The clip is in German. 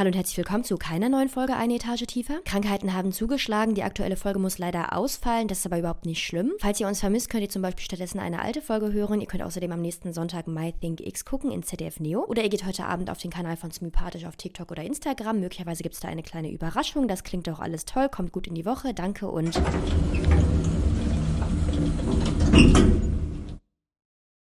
hallo und herzlich willkommen zu keiner neuen Folge Eine Etage tiefer. Krankheiten haben zugeschlagen, die aktuelle Folge muss leider ausfallen, das ist aber überhaupt nicht schlimm. Falls ihr uns vermisst, könnt ihr zum Beispiel stattdessen eine alte Folge hören. Ihr könnt außerdem am nächsten Sonntag My Think X gucken in ZDF Neo. Oder ihr geht heute Abend auf den Kanal von Smypathisch auf TikTok oder Instagram. Möglicherweise gibt es da eine kleine Überraschung. Das klingt doch alles toll, kommt gut in die Woche. Danke und...